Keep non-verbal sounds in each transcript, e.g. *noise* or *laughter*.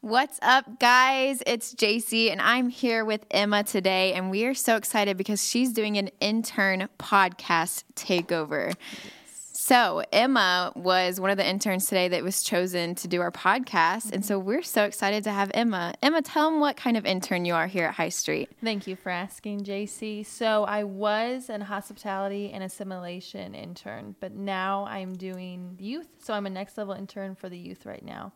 What's up, guys? It's JC, and I'm here with Emma today, and we are so excited because she's doing an intern podcast takeover. So, Emma was one of the interns today that was chosen to do our podcast, and so we're so excited to have Emma. Emma, tell them what kind of intern you are here at High Street. Thank you for asking, JC. So, I was an hospitality and assimilation intern, but now I'm doing youth. So, I'm a next level intern for the youth right now.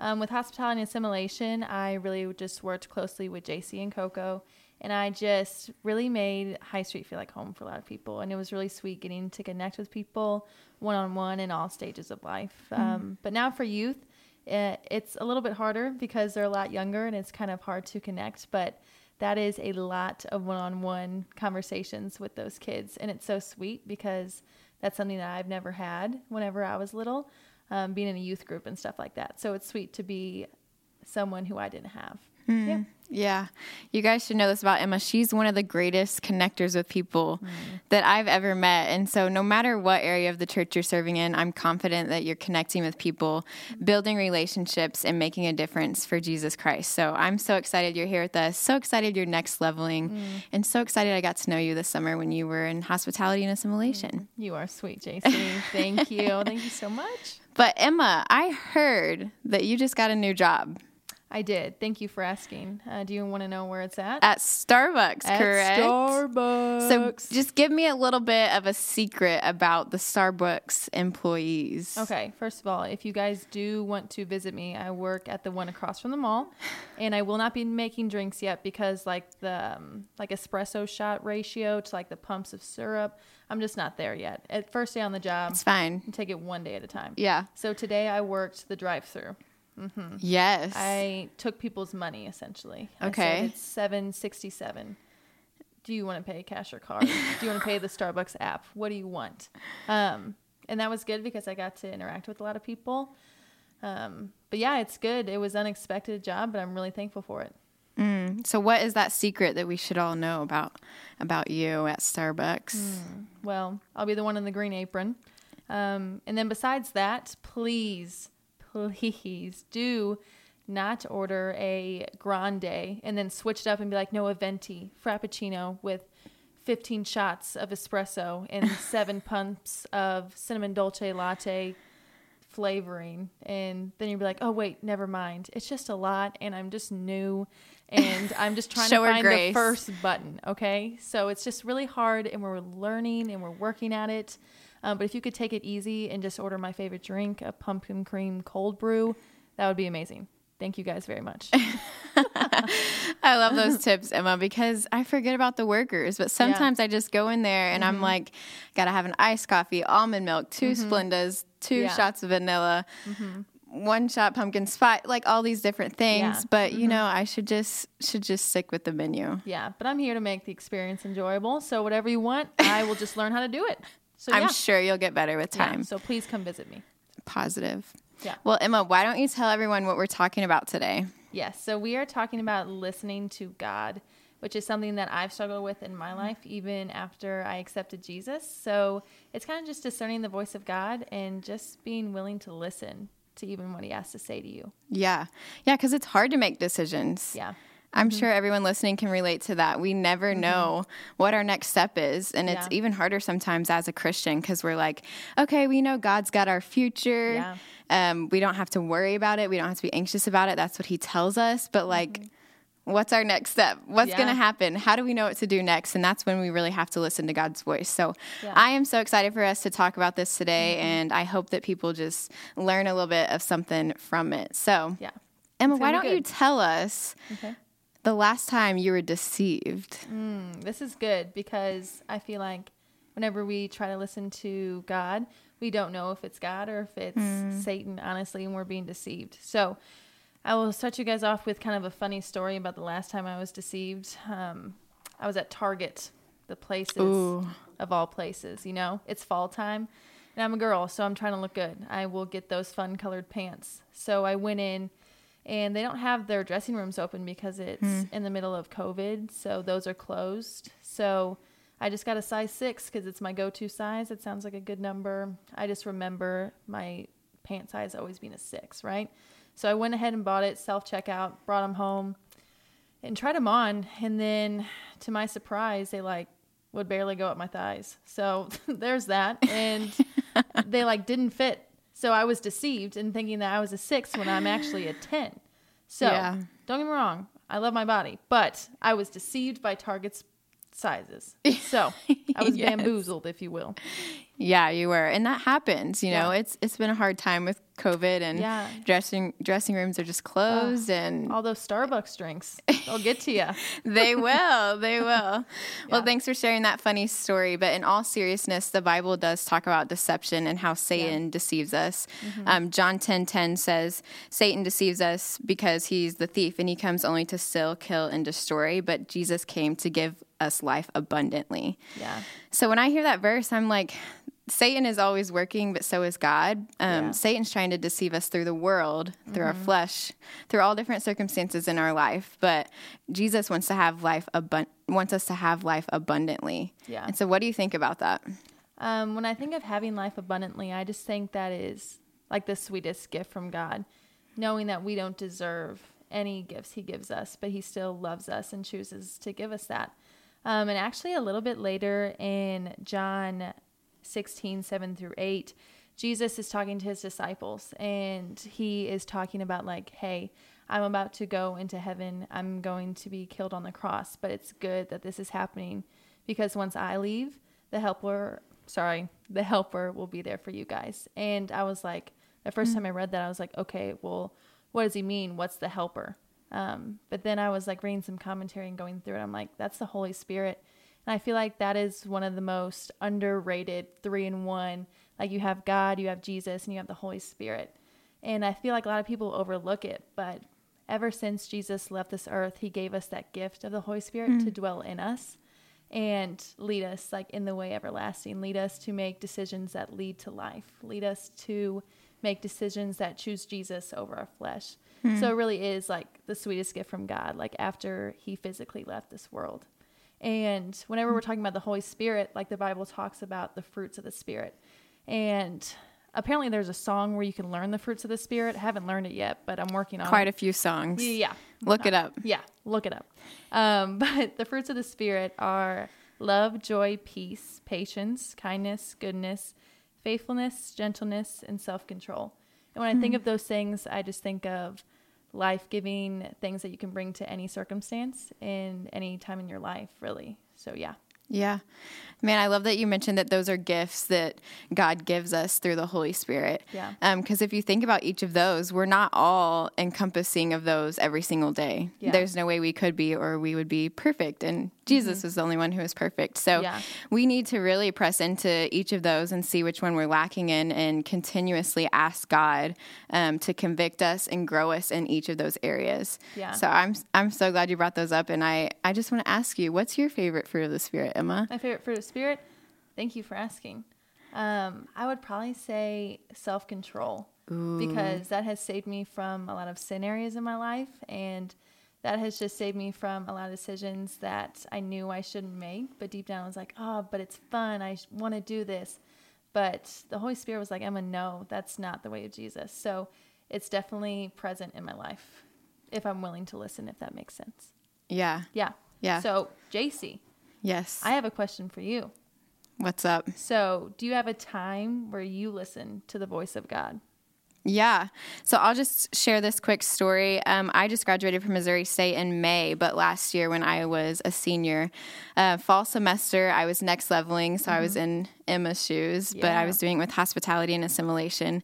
Um, with hospitality and assimilation, I really just worked closely with JC and Coco, and I just really made High Street feel like home for a lot of people. And it was really sweet getting to connect with people one on one in all stages of life. Mm-hmm. Um, but now for youth, it, eh, it's a little bit harder because they're a lot younger and it's kind of hard to connect. But that is a lot of one on one conversations with those kids. And it's so sweet because that's something that I've never had whenever I was little um, being in a youth group and stuff like that. So it's sweet to be someone who I didn't have. Mm. Yeah. Yeah. You guys should know this about Emma. She's one of the greatest connectors with people mm. That I've ever met. And so, no matter what area of the church you're serving in, I'm confident that you're connecting with people, building relationships, and making a difference for Jesus Christ. So, I'm so excited you're here with us. So excited you're next leveling. Mm. And so excited I got to know you this summer when you were in hospitality and assimilation. Mm. You are sweet, JC. Thank you. *laughs* Thank you so much. But, Emma, I heard that you just got a new job. I did. Thank you for asking. Uh, do you want to know where it's at? At Starbucks, at correct? Starbucks. So just give me a little bit of a secret about the Starbucks employees. Okay. First of all, if you guys do want to visit me, I work at the one across from the mall, *laughs* and I will not be making drinks yet because like the um, like espresso shot ratio to like the pumps of syrup, I'm just not there yet. At first day on the job, it's fine. Take it one day at a time. Yeah. So today I worked the drive-through. Mm-hmm. Yes. I took people's money essentially. Okay. it's seven sixty seven. Do you want to pay cash or card? *laughs* do you want to pay the Starbucks app? What do you want? Um, and that was good because I got to interact with a lot of people. Um, but yeah, it's good. It was unexpected job, but I'm really thankful for it. Mm. So, what is that secret that we should all know about about you at Starbucks? Mm. Well, I'll be the one in the green apron. Um, and then besides that, please please do not order a grande and then switch it up and be like, no, a venti frappuccino with 15 shots of espresso and *laughs* seven pumps of cinnamon dolce latte flavoring. And then you'd be like, oh, wait, never mind. It's just a lot and I'm just new and *laughs* I'm just trying to find the first button. Okay. So it's just really hard and we're learning and we're working at it. Um, but if you could take it easy and just order my favorite drink, a pumpkin cream cold brew, that would be amazing. Thank you guys very much. *laughs* I love those *laughs* tips, Emma, because I forget about the workers. But sometimes yeah. I just go in there and mm-hmm. I'm like, gotta have an iced coffee, almond milk, 2 mm-hmm. Splendas, two yeah. shots of vanilla, mm-hmm. one shot pumpkin spice, like all these different things. Yeah. But you mm-hmm. know, I should just should just stick with the menu. Yeah, but I'm here to make the experience enjoyable. So whatever you want, *laughs* I will just learn how to do it. So I'm sure you'll get better with time. Yeah, so please come visit me. Positive. Yeah. Well, Emma, why don't you tell everyone what we're talking about today? Yes. So we are talking about listening to God, which is something that I've struggled with in my mm-hmm. life, even after I accepted Jesus. So it's kind of just discerning the voice of God and just being willing to listen to even what He has to say to you. Yeah. Yeah. Because it's hard to make decisions. Yeah. I'm mm-hmm. sure everyone listening can relate to that. We never mm-hmm. know what our next step is. And it's even harder sometimes as a Christian because we're like, okay, we know God's got our future. Yeah. Um, we don't have to worry about it. We don't have to be anxious about it. That's what He tells us. But like, mm-hmm. what's our next step? What's yeah. going to happen? How do we know what to do next? And that's when we really have to listen to God's voice. So yeah. I am so excited for us to talk about this today. Mm-hmm. And I hope that people just learn a little bit of something from it. So, yeah. Emma, why don't you tell us okay the last time you were deceived? Mm, this is good because I feel like whenever we try to listen to God, we don't know if it's God or if it's mm. Satan, honestly, and we're being deceived. So I will start you guys off with kind of a funny story about the last time I was deceived. Um, I was at Target, the places Ooh. of all places, you know, it's fall time. And I'm a girl, so I'm trying to look good. I will get those fun colored pants. So I went in and they don't have their dressing rooms open because it's mm. in the middle of COVID, so those are closed. So I just got a size six because it's my go-to size. It sounds like a good number. I just remember my pant size always being a six, right? So I went ahead and bought it, self checkout, brought them home, and tried them on. And then, to my surprise, they like would barely go up my thighs. So *laughs* there's that, and *laughs* they like didn't fit. So I was deceived in thinking that I was a six when I'm actually a ten. So Yeah. don't get me wrong, I love my body, but I was deceived by Target's sizes. *laughs* So I was Yes. bamboozled, if you will. Yeah, you were, and that happens. You know, Yeah. it's it's been a hard time with COVID, and Yeah. dressing dressing rooms are just closed, and All those Starbucks drinks, they'll get to you. *laughs* they will, they *laughs* will. Well, thanks for sharing that funny story. But in all seriousness, the Bible does talk about deception and how Satan deceives us. Um, John ten ten says Satan deceives us because he's the thief, and he comes only to steal, kill, and destroy. But Jesus came to give us life abundantly. Yeah. So when I hear that verse, I'm like, Satan is always working, but so is God. Um, Yeah. Satan's trying to deceive us through the world, through our flesh, through all different circumstances in our life. But Jesus wants to have life abun- wants us to have life abundantly. Yeah. And so, what do you think about that? Um, when I think of having life abundantly, I just think that is like the sweetest gift from God, knowing that we don't deserve any gifts He gives us, but He still loves us and chooses to give us that. Um, and actually, a little bit later in John 16, 7 through 8, Jesus is talking to his disciples and he is talking about, like, hey, I'm about to go into heaven. I'm going to be killed on the cross, but it's good that this is happening because once I leave, the helper, sorry, the helper will be there for you guys. And I was like, the 1st time I read that, I was like, okay, well, what does he mean? What's the helper? Um, but then I was like reading some commentary and going through it. I'm like, that's the Holy Spirit. And I feel like that is one of the most underrated three in one. Like you have God, you have Jesus, and you have the Holy Spirit. And I feel like a lot of people overlook it, but ever since Jesus left this earth, he gave us that gift of the Holy Spirit to mm. dwell in us and lead us like in the way everlasting, lead us to make decisions that lead to life, lead us to make decisions that choose Jesus over our flesh. So hmm. it really is like the sweetest gift from God, like after he physically left this world. And whenever we're talking about the Holy Spirit, like the Bible talks about the fruits of the Spirit. And apparently there's a song where you can learn the fruits of the Spirit. I haven't learned it yet, but I'm working on it. Quite it. a few songs. Yeah. Look it up. Yeah, look it up. Um, *laughs* but the fruits of the Spirit are love, joy, peace, patience, kindness, goodness, faithfulness, gentleness, and self control. And when I think of those things, I just think of life giving things that you can bring to any circumstance in any time in your life, really. So, yeah. Yeah. Man, I love that you mentioned that those are gifts that God gives us through the Holy Spirit. Yeah. Because if you think about each of those, we're not all encompassing of those every single day. Yeah. There's no way we could be, or we would be perfect. And Jesus was the only one who was perfect. So Mm-hmm. Yeah. we need to really press into each of those and see which one we're lacking in and continuously ask God um, to convict us and grow us in each of those areas. Yeah. So I'm, I'm so glad you brought those up. And I, I just want to ask you, what's your favorite fruit of the Spirit, Emma? My favorite fruit of spirit. Thank you for asking. Um, I would probably say self control because that has saved me from a lot of sin areas in my life, and that has just saved me from a lot of decisions that I knew I shouldn't make. But deep down, I was like, oh, but it's fun. I want to do this. But the Holy Spirit was like, Emma, no, that's not the way of Jesus. So it's definitely present in my life if I'm willing to listen, if that makes sense. Yeah. Yeah. Yeah. So, JC, Yes. I have a question for you. What's up? So, do you have a time where you listen to the voice of God? Yeah. So I'll just share this quick story. Um, I just graduated from Missouri State in May, but last year when I was a senior, uh, fall semester, I was next leveling. So I was in Emma's shoes, but I was doing it with hospitality and assimilation.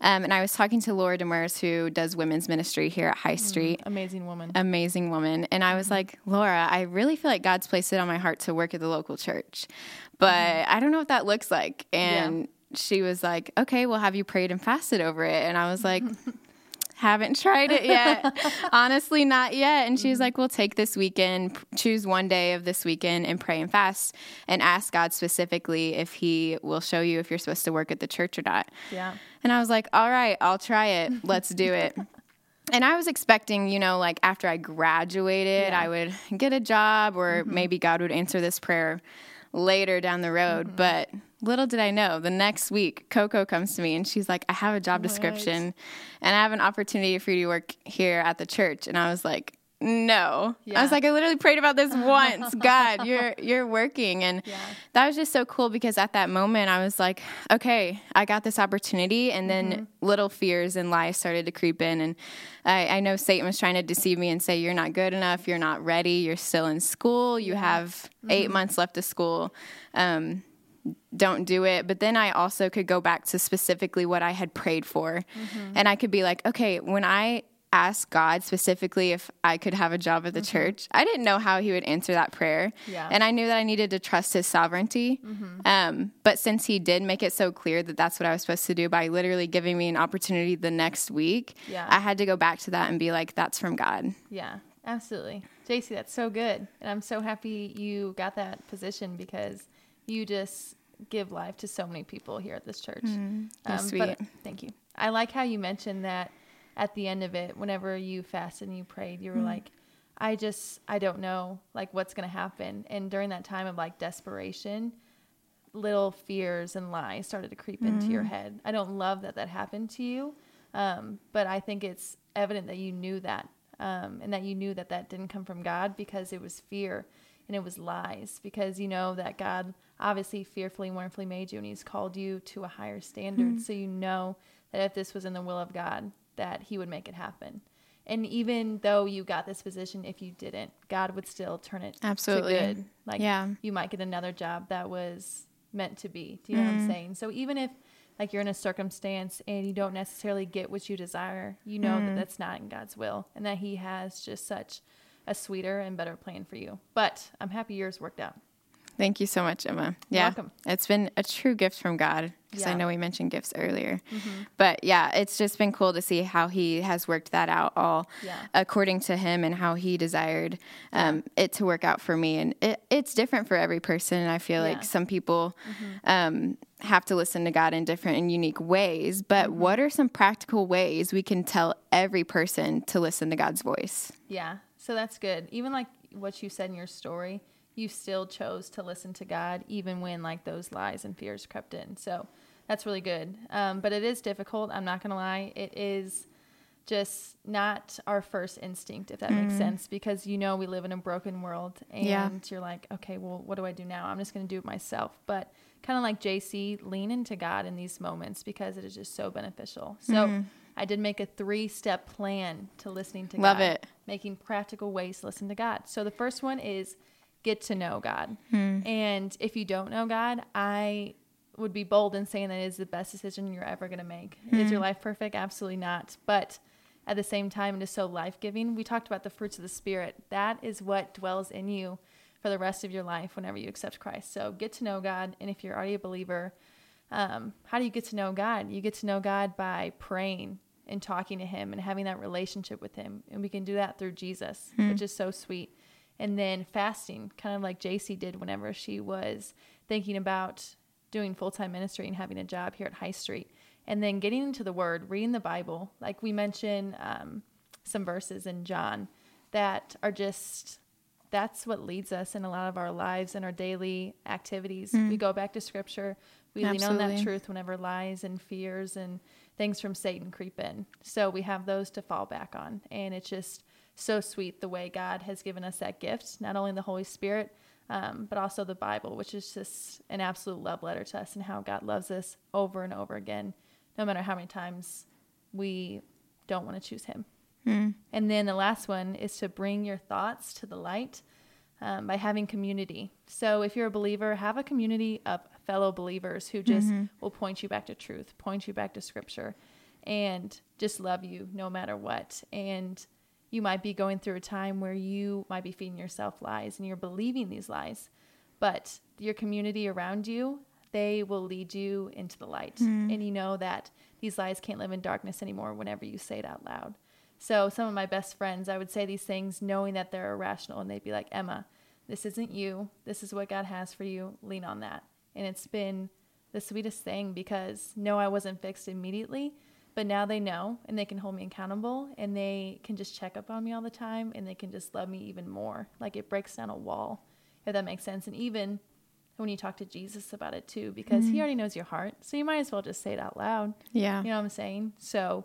Um, and I was talking to Laura Demers, who does women's ministry here at High Street. Amazing woman. amazing woman. And I was like, Laura, I really feel like God's placed it on my heart to work at the local church, but I don't know what that looks like. And she was like, okay, well, have you prayed and fasted over it? And I was like, *laughs* haven't tried it yet. *laughs* Honestly, not yet. And she was mm-hmm. like, well, take this weekend, choose one day of this weekend and pray and fast and ask God specifically if He will show you if you're supposed to work at the church or not. Yeah. And I was like, all right, I'll try it. Let's do it. *laughs* And I was expecting, you know, like after I graduated, Yeah. I would get a job or mm-hmm. maybe God would answer this prayer later down the road. Mm-hmm. But little did I know, the next week, Coco comes to me and she's like, I have a job description and I have an opportunity for you to work here at the church. And I was like, no. Yeah. I was like, I literally prayed about this *laughs* once. God, you're you're working. And yeah. that was just so cool because at that moment I was like, okay, I got this opportunity. And then mm-hmm. little fears and lies started to creep in. And I, I, know Satan was trying to deceive me and say, You're not good enough, you're not ready, you're still in school, you have mm-hmm. eight months left of school. Um, don't do it. But then I also could go back to specifically what I had prayed for. Mm-hmm. And I could be like, okay, when I asked God specifically if I could have a job at the mm-hmm. church, I didn't know how He would answer that prayer. Yeah. And I knew that I needed to trust His sovereignty. Mm-hmm. Um, but since He did make it so clear that that's what I was supposed to do by literally giving me an opportunity the next week, yeah. I had to go back to that and be like, that's from God. Yeah, absolutely. JC, that's so good. And I'm so happy you got that position because you just give life to so many people here at this church. Mm, um, sweet. thank you. I like how you mentioned that at the end of it, whenever you fasted and you prayed, you were mm. like, I just, I don't know, like what's going to happen. And during that time of like desperation, little fears and lies started to creep mm. into your mm. head. I don't love that that happened to you, um, but I think it's evident that you knew that um, and that you knew that that didn't come from God because it was fear and it was lies because you know that God obviously fearfully and wonderfully made you and he's called you to a higher standard. Mm. So you know that if this was in the will of God, that he would make it happen. And even though you got this position, if you didn't, God would still turn it absolutely good. Like yeah. you might get another job that was meant to be. Do you know mm. what I'm mm-hmm. saying? So even if like you're in a circumstance and you don't necessarily get what you desire, you know mm. that that's not in God's will and that He has just such a sweeter and better plan for you. But I'm happy yours worked out. Thank you so much, Emma. Yeah, welcome. It's been a true gift from God because yeah. I know we mentioned gifts earlier. Mm-hmm. But yeah, it's just been cool to see how He has worked that out all yeah. according to Him and how He desired um, yeah. it to work out for me. And it, it's different for every person. And I feel like some people mm-hmm. um, have to listen to God in different and unique ways. But mm-hmm. what are some practical ways we can tell every person to listen to God's voice? Yeah, so that's good. Even like what you said in your story you still chose to listen to God, even when like those lies and fears crept in. So that's really good. Um, but it is difficult. I'm not going to lie. It is just not our first instinct, if that mm-hmm. makes sense, because you know we live in a broken world and yeah. you're like, okay, well, what do I do now? I'm just going to do it myself. But kind of like JC, lean into God in these moments because it is just so beneficial. So mm-hmm. I did make a three step plan to listening to Love God. Love it. Making practical ways to listen to God. So the first one is get to know God. Hmm. And if you don't know God, I would be bold in saying that is the best decision you're ever going to make. Hmm. Is your life perfect? Absolutely not. But at the same time, it is so life giving. We talked about the fruits of the Spirit. That is what dwells in you for the rest of your life whenever you accept Christ. So get to know God. And if you're already a believer, um, how do you get to know God? You get to know God by praying and talking to Him and having that relationship with Him. And we can do that through Jesus, hmm. which is so sweet and then fasting, kind of like JC did whenever she was thinking about doing full time ministry and having a job here at High Street. And then getting into the Word, reading the Bible. Like we mentioned um, some verses in John that are just that's what leads us in a lot of our lives and our daily activities. Mm. We go back to Scripture. We Absolutely. lean on that truth whenever lies and fears and things from Satan creep in. So we have those to fall back on. And it's just so sweet the way God has given us that gift, not only the Holy Spirit, um, but also the Bible, which is just an absolute love letter to us and how God loves us over and over again, no matter how many times we don't want to choose Him. Mm. And then the last one is to bring your thoughts to the light um, by having community. So if you're a believer, have a community of fellow believers who just mm-hmm. will point you back to truth, point you back to Scripture, and just love you no matter what. And you might be going through a time where you might be feeding yourself lies and you're believing these lies. But your community around you, they will lead you into the light. Mm. And you know that these lies can't live in darkness anymore whenever you say it out loud. So, some of my best friends, I would say these things knowing that they're irrational, and they'd be like, Emma, this isn't you. This is what God has for you. Lean on that. And it's been the sweetest thing because no, I wasn't fixed immediately, but now they know and they can hold me accountable and they can just check up on me all the time and they can just love me even more. Like it breaks down a wall, if that makes sense. And even when you talk to Jesus about it too, because he mm-hmm. already knows your heart. So you might as well just say it out loud. Yeah. You know what I'm saying? So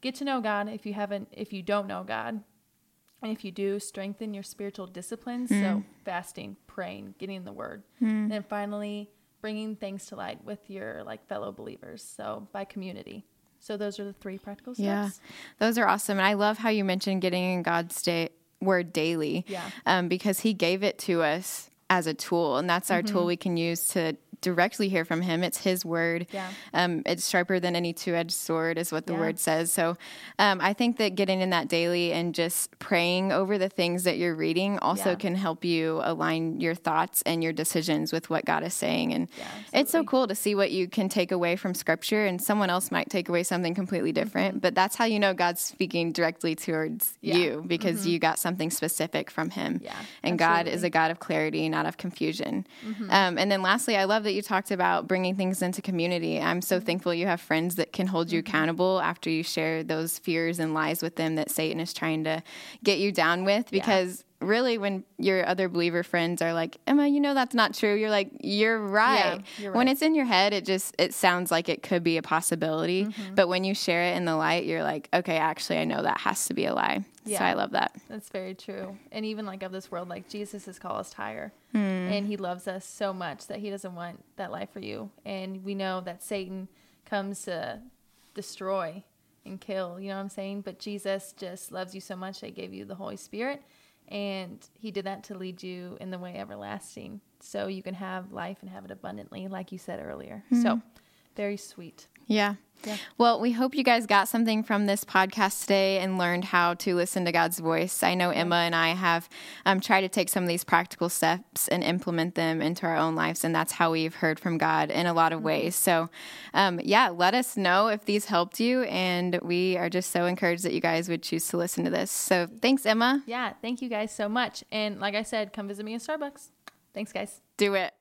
get to know God if you haven't, if you don't know God. And if you do, strengthen your spiritual disciplines. So mm. fasting, praying, getting in the word. Mm. And then finally, bringing things to light with your like fellow believers. So by community. So those are the three practical steps. Yeah, those are awesome. And I love how you mentioned getting in God's day, word daily. Yeah. Um, because He gave it to us as a tool, and that's our Mm-hmm. tool we can use to directly hear from Him. It's His word. Yeah. Um, it's sharper than any two edged sword, is what the Yeah. word says. So um, I think that getting in that daily and just praying over the things that you're reading also Yeah. can help you align your thoughts and your decisions with what God is saying. And it's so cool to see what you can take away from scripture, and someone else might take away something completely different. Mm-hmm. But that's how you know God's speaking directly towards Yeah. Mm-hmm. you because you got something specific from Him. Yeah, and God is. Mm-hmm. a God of clarity, not of confusion. Um, and then lastly, I love that you talked about bringing things into community. I'm so Mm-hmm. thankful you have friends that can hold you accountable after you share those fears and lies with them that Satan is trying to get you down with. Because really when your other believer friends are like emma you know that's not true you're like you're right, you're when it's in your head it just it sounds like it could be a possibility. Mm-hmm. but when you share it in the light you're like okay actually i know that has to be a lie so Yeah. i love that That's very true. And even like of this world, like Jesus has called us higher. Hmm. And he loves us so much that he doesn't want that life for you. And we know that Satan comes to destroy and kill, you know what I'm saying? But Jesus just loves you so much that he gave you the Holy Spirit. And he did that to lead you in the way everlasting. So you can have life and have it abundantly, like you said earlier. So very sweet. Yeah. Yeah. Well, we hope you guys got something from this podcast today and learned how to listen to God's voice. I know Emma and I have um, tried to take some of these practical steps and implement them into our own lives, and that's how we've heard from God in a lot of ways. So, um, yeah, let us know if these helped you, and we are just so encouraged that you guys would choose to listen to this. So, thanks, Emma. Yeah. Thank you guys so much. And like I said, come visit me in Starbucks. Thanks, guys. Do it.